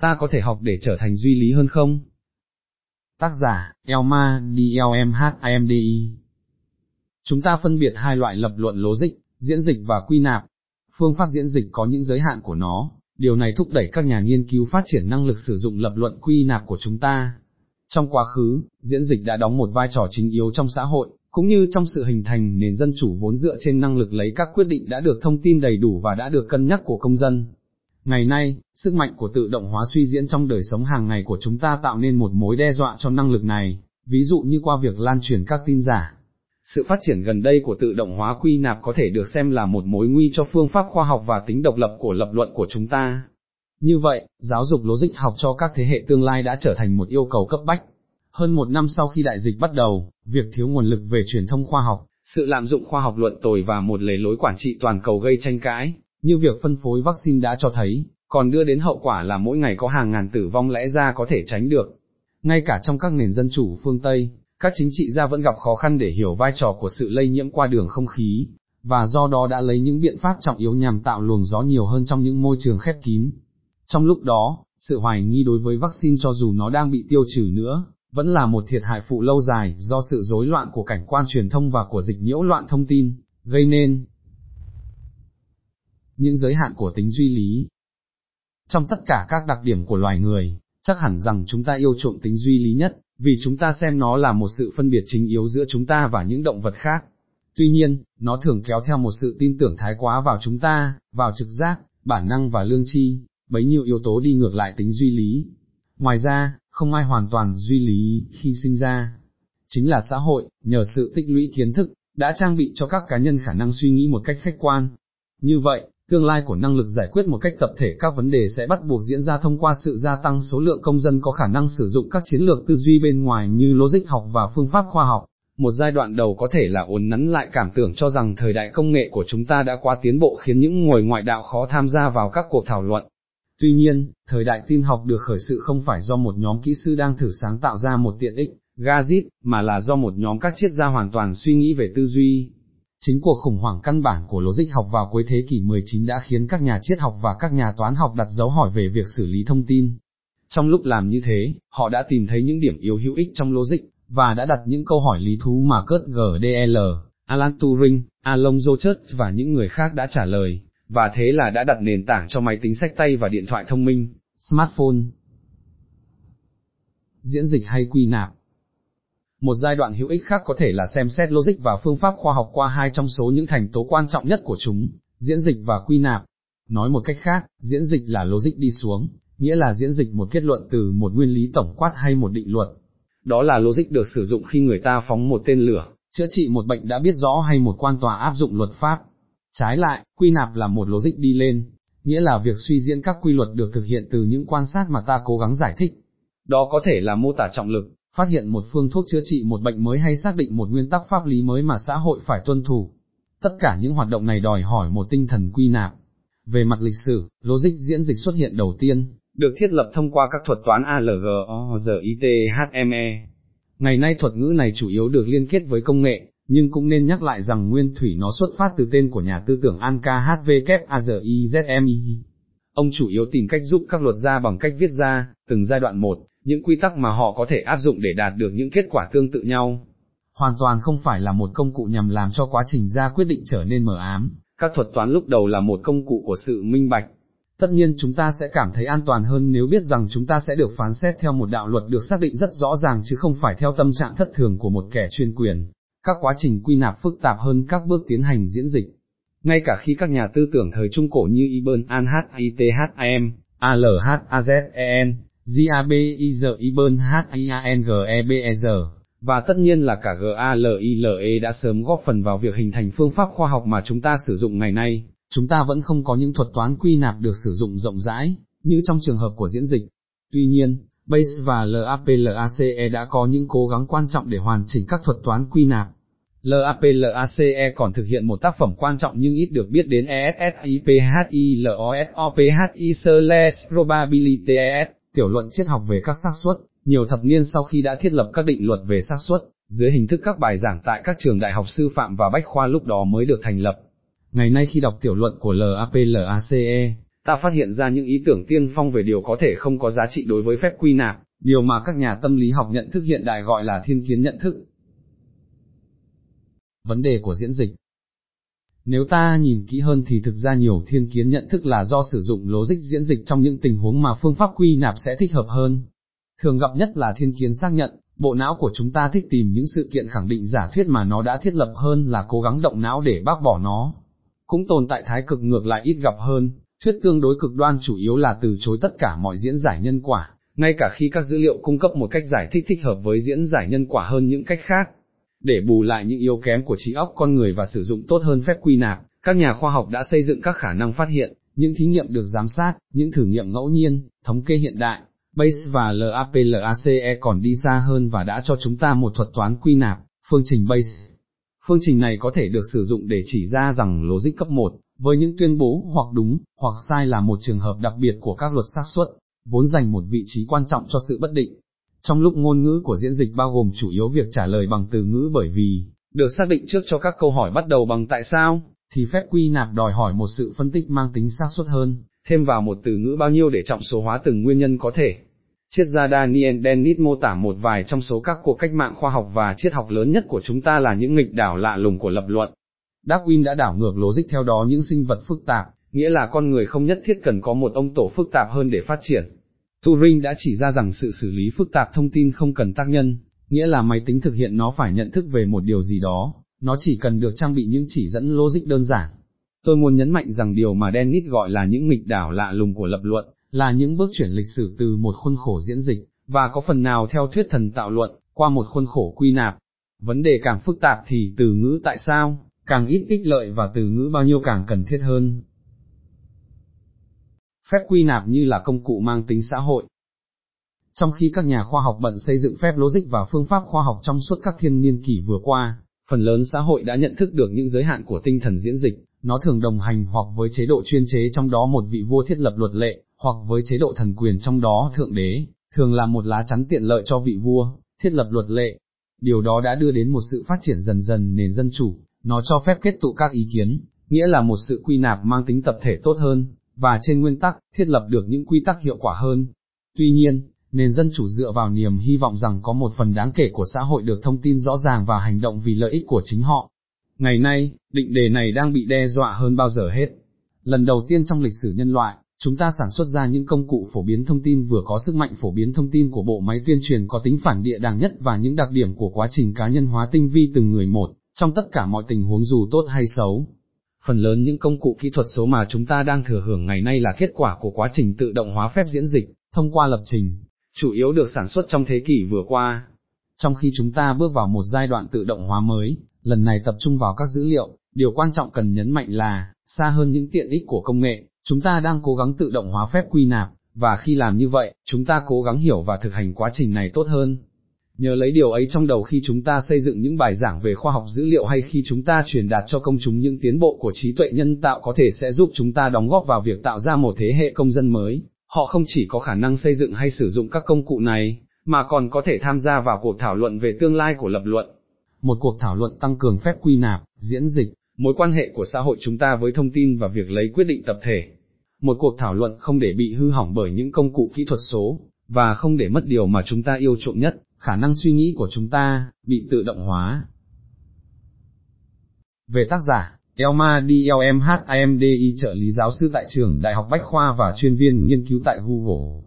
ta có thể học để trở thành duy lý hơn không? Tác giả, Elma, DLMHIMDI Chúng ta phân biệt hai loại lập luận dịch, diễn dịch và quy nạp. Phương pháp diễn dịch có những giới hạn của nó, điều này thúc đẩy các nhà nghiên cứu phát triển năng lực sử dụng lập luận quy nạp của chúng ta. Trong quá khứ, diễn dịch đã đóng một vai trò chính yếu trong xã hội, cũng như trong sự hình thành nền dân chủ vốn dựa trên năng lực lấy các quyết định đã được thông tin đầy đủ và đã được cân nhắc của công dân. Ngày nay, sức mạnh của tự động hóa suy diễn trong đời sống hàng ngày của chúng ta tạo nên một mối đe dọa cho năng lực này, ví dụ như qua việc lan truyền các tin giả. Sự phát triển gần đây của tự động hóa quy nạp có thể được xem là một mối nguy cho phương pháp khoa học và tính độc lập của lập luận của chúng ta. Như vậy, giáo dục logic học cho các thế hệ tương lai đã trở thành một yêu cầu cấp bách. Hơn một năm sau khi đại dịch bắt đầu, việc thiếu nguồn lực về truyền thông khoa học, sự lạm dụng khoa học luận tồi và một lề lối quản trị toàn cầu gây tranh cãi, như việc phân phối vaccine đã cho thấy, còn đưa đến hậu quả là mỗi ngày có hàng ngàn tử vong lẽ ra có thể tránh được. Ngay cả trong các nền dân chủ phương Tây, các chính trị gia vẫn gặp khó khăn để hiểu vai trò của sự lây nhiễm qua đường không khí, và do đó đã lấy những biện pháp trọng yếu nhằm tạo luồng gió nhiều hơn trong những môi trường khép kín. Trong lúc đó, sự hoài nghi đối với vaccine cho dù nó đang bị tiêu trừ nữa, vẫn là một thiệt hại phụ lâu dài do sự rối loạn của cảnh quan truyền thông và của dịch nhiễu loạn thông tin, gây nên những giới hạn của tính duy lý. Trong tất cả các đặc điểm của loài người, chắc hẳn rằng chúng ta yêu chuộng tính duy lý nhất, vì chúng ta xem nó là một sự phân biệt chính yếu giữa chúng ta và những động vật khác. Tuy nhiên, nó thường kéo theo một sự tin tưởng thái quá vào chúng ta, vào trực giác, bản năng và lương tri, bấy nhiêu yếu tố đi ngược lại tính duy lý. Ngoài ra, không ai hoàn toàn duy lý khi sinh ra. Chính là xã hội, nhờ sự tích lũy kiến thức, đã trang bị cho các cá nhân khả năng suy nghĩ một cách khách quan. Như vậy, tương lai của năng lực giải quyết một cách tập thể các vấn đề sẽ bắt buộc diễn ra thông qua sự gia tăng số lượng công dân có khả năng sử dụng các chiến lược tư duy bên ngoài như logic học và phương pháp khoa học. Một giai đoạn đầu có thể là uốn nắn lại cảm tưởng cho rằng thời đại công nghệ của chúng ta đã quá tiến bộ khiến những ngồi ngoại đạo khó tham gia vào các cuộc thảo luận. Tuy nhiên, thời đại tin học được khởi sự không phải do một nhóm kỹ sư đang thử sáng tạo ra một tiện ích, gadget, mà là do một nhóm các triết gia hoàn toàn suy nghĩ về tư duy, Chính cuộc khủng hoảng căn bản của logic học vào cuối thế kỷ 19 đã khiến các nhà triết học và các nhà toán học đặt dấu hỏi về việc xử lý thông tin. Trong lúc làm như thế, họ đã tìm thấy những điểm yếu hữu ích trong logic, và đã đặt những câu hỏi lý thú mà Kurt GDL, Alan Turing, Alonzo Church và những người khác đã trả lời, và thế là đã đặt nền tảng cho máy tính sách tay và điện thoại thông minh, smartphone. Diễn dịch hay quy nạp một giai đoạn hữu ích khác có thể là xem xét logic và phương pháp khoa học qua hai trong số những thành tố quan trọng nhất của chúng, diễn dịch và quy nạp. Nói một cách khác, diễn dịch là logic đi xuống, nghĩa là diễn dịch một kết luận từ một nguyên lý tổng quát hay một định luật. Đó là logic được sử dụng khi người ta phóng một tên lửa, chữa trị một bệnh đã biết rõ hay một quan tòa áp dụng luật pháp. Trái lại, quy nạp là một logic đi lên, nghĩa là việc suy diễn các quy luật được thực hiện từ những quan sát mà ta cố gắng giải thích. Đó có thể là mô tả trọng lực, phát hiện một phương thuốc chữa trị một bệnh mới hay xác định một nguyên tắc pháp lý mới mà xã hội phải tuân thủ. Tất cả những hoạt động này đòi hỏi một tinh thần quy nạp. Về mặt lịch sử, logic diễn dịch xuất hiện đầu tiên, được thiết lập thông qua các thuật toán ALGORITHME. Ngày nay thuật ngữ này chủ yếu được liên kết với công nghệ, nhưng cũng nên nhắc lại rằng nguyên thủy nó xuất phát từ tên của nhà tư tưởng Anka HVKAZIZMI. Ông chủ yếu tìm cách giúp các luật gia bằng cách viết ra, từng giai đoạn một, những quy tắc mà họ có thể áp dụng để đạt được những kết quả tương tự nhau. Hoàn toàn không phải là một công cụ nhằm làm cho quá trình ra quyết định trở nên mờ ám, các thuật toán lúc đầu là một công cụ của sự minh bạch. Tất nhiên chúng ta sẽ cảm thấy an toàn hơn nếu biết rằng chúng ta sẽ được phán xét theo một đạo luật được xác định rất rõ ràng chứ không phải theo tâm trạng thất thường của một kẻ chuyên quyền. Các quá trình quy nạp phức tạp hơn các bước tiến hành diễn dịch. Ngay cả khi các nhà tư tưởng thời Trung Cổ như Ibn ALHAZEN, GABIZ Ibn HIANGEBER, và tất nhiên là cả GALILE đã sớm góp phần vào việc hình thành phương pháp khoa học mà chúng ta sử dụng ngày nay, chúng ta vẫn không có những thuật toán quy nạp được sử dụng rộng rãi, như trong trường hợp của diễn dịch. Tuy nhiên, Bayes và LAPLACE đã có những cố gắng quan trọng để hoàn chỉnh các thuật toán quy nạp. LAPLACE còn thực hiện một tác phẩm quan trọng nhưng ít được biết đến ESSIPHILOSOPHI/probability ES tiểu luận triết học về các xác suất, nhiều thập niên sau khi đã thiết lập các định luật về xác suất, dưới hình thức các bài giảng tại các trường đại học sư phạm và bách khoa lúc đó mới được thành lập. Ngày nay khi đọc tiểu luận của LAPLACE, ta phát hiện ra những ý tưởng tiên phong về điều có thể không có giá trị đối với phép quy nạp, điều mà các nhà tâm lý học nhận thức hiện đại gọi là thiên kiến nhận thức. Vấn đề của diễn dịch nếu ta nhìn kỹ hơn thì thực ra nhiều thiên kiến nhận thức là do sử dụng logic diễn dịch trong những tình huống mà phương pháp quy nạp sẽ thích hợp hơn. Thường gặp nhất là thiên kiến xác nhận, bộ não của chúng ta thích tìm những sự kiện khẳng định giả thuyết mà nó đã thiết lập hơn là cố gắng động não để bác bỏ nó. Cũng tồn tại thái cực ngược lại ít gặp hơn, thuyết tương đối cực đoan chủ yếu là từ chối tất cả mọi diễn giải nhân quả, ngay cả khi các dữ liệu cung cấp một cách giải thích thích hợp với diễn giải nhân quả hơn những cách khác. Để bù lại những yếu kém của trí óc con người và sử dụng tốt hơn phép quy nạp, các nhà khoa học đã xây dựng các khả năng phát hiện, những thí nghiệm được giám sát, những thử nghiệm ngẫu nhiên, thống kê hiện đại, Base và LAPLACE còn đi xa hơn và đã cho chúng ta một thuật toán quy nạp, phương trình Base. Phương trình này có thể được sử dụng để chỉ ra rằng logic cấp 1, với những tuyên bố hoặc đúng, hoặc sai là một trường hợp đặc biệt của các luật xác suất, vốn dành một vị trí quan trọng cho sự bất định. Trong lúc ngôn ngữ của diễn dịch bao gồm chủ yếu việc trả lời bằng từ ngữ bởi vì, được xác định trước cho các câu hỏi bắt đầu bằng tại sao, thì phép quy nạp đòi hỏi một sự phân tích mang tính xác suất hơn, thêm vào một từ ngữ bao nhiêu để trọng số hóa từng nguyên nhân có thể. Triết gia Daniel Dennett mô tả một vài trong số các cuộc cách mạng khoa học và triết học lớn nhất của chúng ta là những nghịch đảo lạ lùng của lập luận. Darwin đã đảo ngược logic theo đó những sinh vật phức tạp, nghĩa là con người không nhất thiết cần có một ông tổ phức tạp hơn để phát triển. Turing đã chỉ ra rằng sự xử lý phức tạp thông tin không cần tác nhân, nghĩa là máy tính thực hiện nó phải nhận thức về một điều gì đó, nó chỉ cần được trang bị những chỉ dẫn logic đơn giản. Tôi muốn nhấn mạnh rằng điều mà Dennis gọi là những nghịch đảo lạ lùng của lập luận, là những bước chuyển lịch sử từ một khuôn khổ diễn dịch, và có phần nào theo thuyết thần tạo luận, qua một khuôn khổ quy nạp. Vấn đề càng phức tạp thì từ ngữ tại sao, càng ít ích lợi và từ ngữ bao nhiêu càng cần thiết hơn. Phép quy nạp như là công cụ mang tính xã hội. Trong khi các nhà khoa học bận xây dựng phép logic và phương pháp khoa học trong suốt các thiên niên kỷ vừa qua, phần lớn xã hội đã nhận thức được những giới hạn của tinh thần diễn dịch, nó thường đồng hành hoặc với chế độ chuyên chế trong đó một vị vua thiết lập luật lệ, hoặc với chế độ thần quyền trong đó thượng đế, thường là một lá chắn tiện lợi cho vị vua, thiết lập luật lệ. Điều đó đã đưa đến một sự phát triển dần dần nền dân chủ, nó cho phép kết tụ các ý kiến, nghĩa là một sự quy nạp mang tính tập thể tốt hơn, và trên nguyên tắc, thiết lập được những quy tắc hiệu quả hơn. Tuy nhiên, nền dân chủ dựa vào niềm hy vọng rằng có một phần đáng kể của xã hội được thông tin rõ ràng và hành động vì lợi ích của chính họ. Ngày nay, định đề này đang bị đe dọa hơn bao giờ hết. Lần đầu tiên trong lịch sử nhân loại, chúng ta sản xuất ra những công cụ phổ biến thông tin vừa có sức mạnh phổ biến thông tin của bộ máy tuyên truyền có tính phản địa đàng nhất và những đặc điểm của quá trình cá nhân hóa tinh vi từng người một, trong tất cả mọi tình huống dù tốt hay xấu. Phần lớn những công cụ kỹ thuật số mà chúng ta đang thừa hưởng ngày nay là kết quả của quá trình tự động hóa phép diễn dịch, thông qua lập trình, chủ yếu được sản xuất trong thế kỷ vừa qua. Trong khi chúng ta bước vào một giai đoạn tự động hóa mới, lần này tập trung vào các dữ liệu, điều quan trọng cần nhấn mạnh là, xa hơn những tiện ích của công nghệ, chúng ta đang cố gắng tự động hóa phép quy nạp, và khi làm như vậy, chúng ta cố gắng hiểu và thực hành quá trình này tốt hơn. Nhớ lấy điều ấy trong đầu khi chúng ta xây dựng những bài giảng về khoa học dữ liệu hay khi chúng ta truyền đạt cho công chúng những tiến bộ của trí tuệ nhân tạo có thể sẽ giúp chúng ta đóng góp vào việc tạo ra một thế hệ công dân mới. Họ không chỉ có khả năng xây dựng hay sử dụng các công cụ này, mà còn có thể tham gia vào cuộc thảo luận về tương lai của lập luận. Một cuộc thảo luận tăng cường phép quy nạp, diễn dịch, mối quan hệ của xã hội chúng ta với thông tin và việc lấy quyết định tập thể. Một cuộc thảo luận không để bị hư hỏng bởi những công cụ kỹ thuật số, và không để mất điều mà chúng ta yêu chuộng nhất, khả năng suy nghĩ của chúng ta, bị tự động hóa. Về tác giả, Elma DLMHIMDI trợ lý giáo sư tại trường Đại học Bách Khoa và chuyên viên nghiên cứu tại Google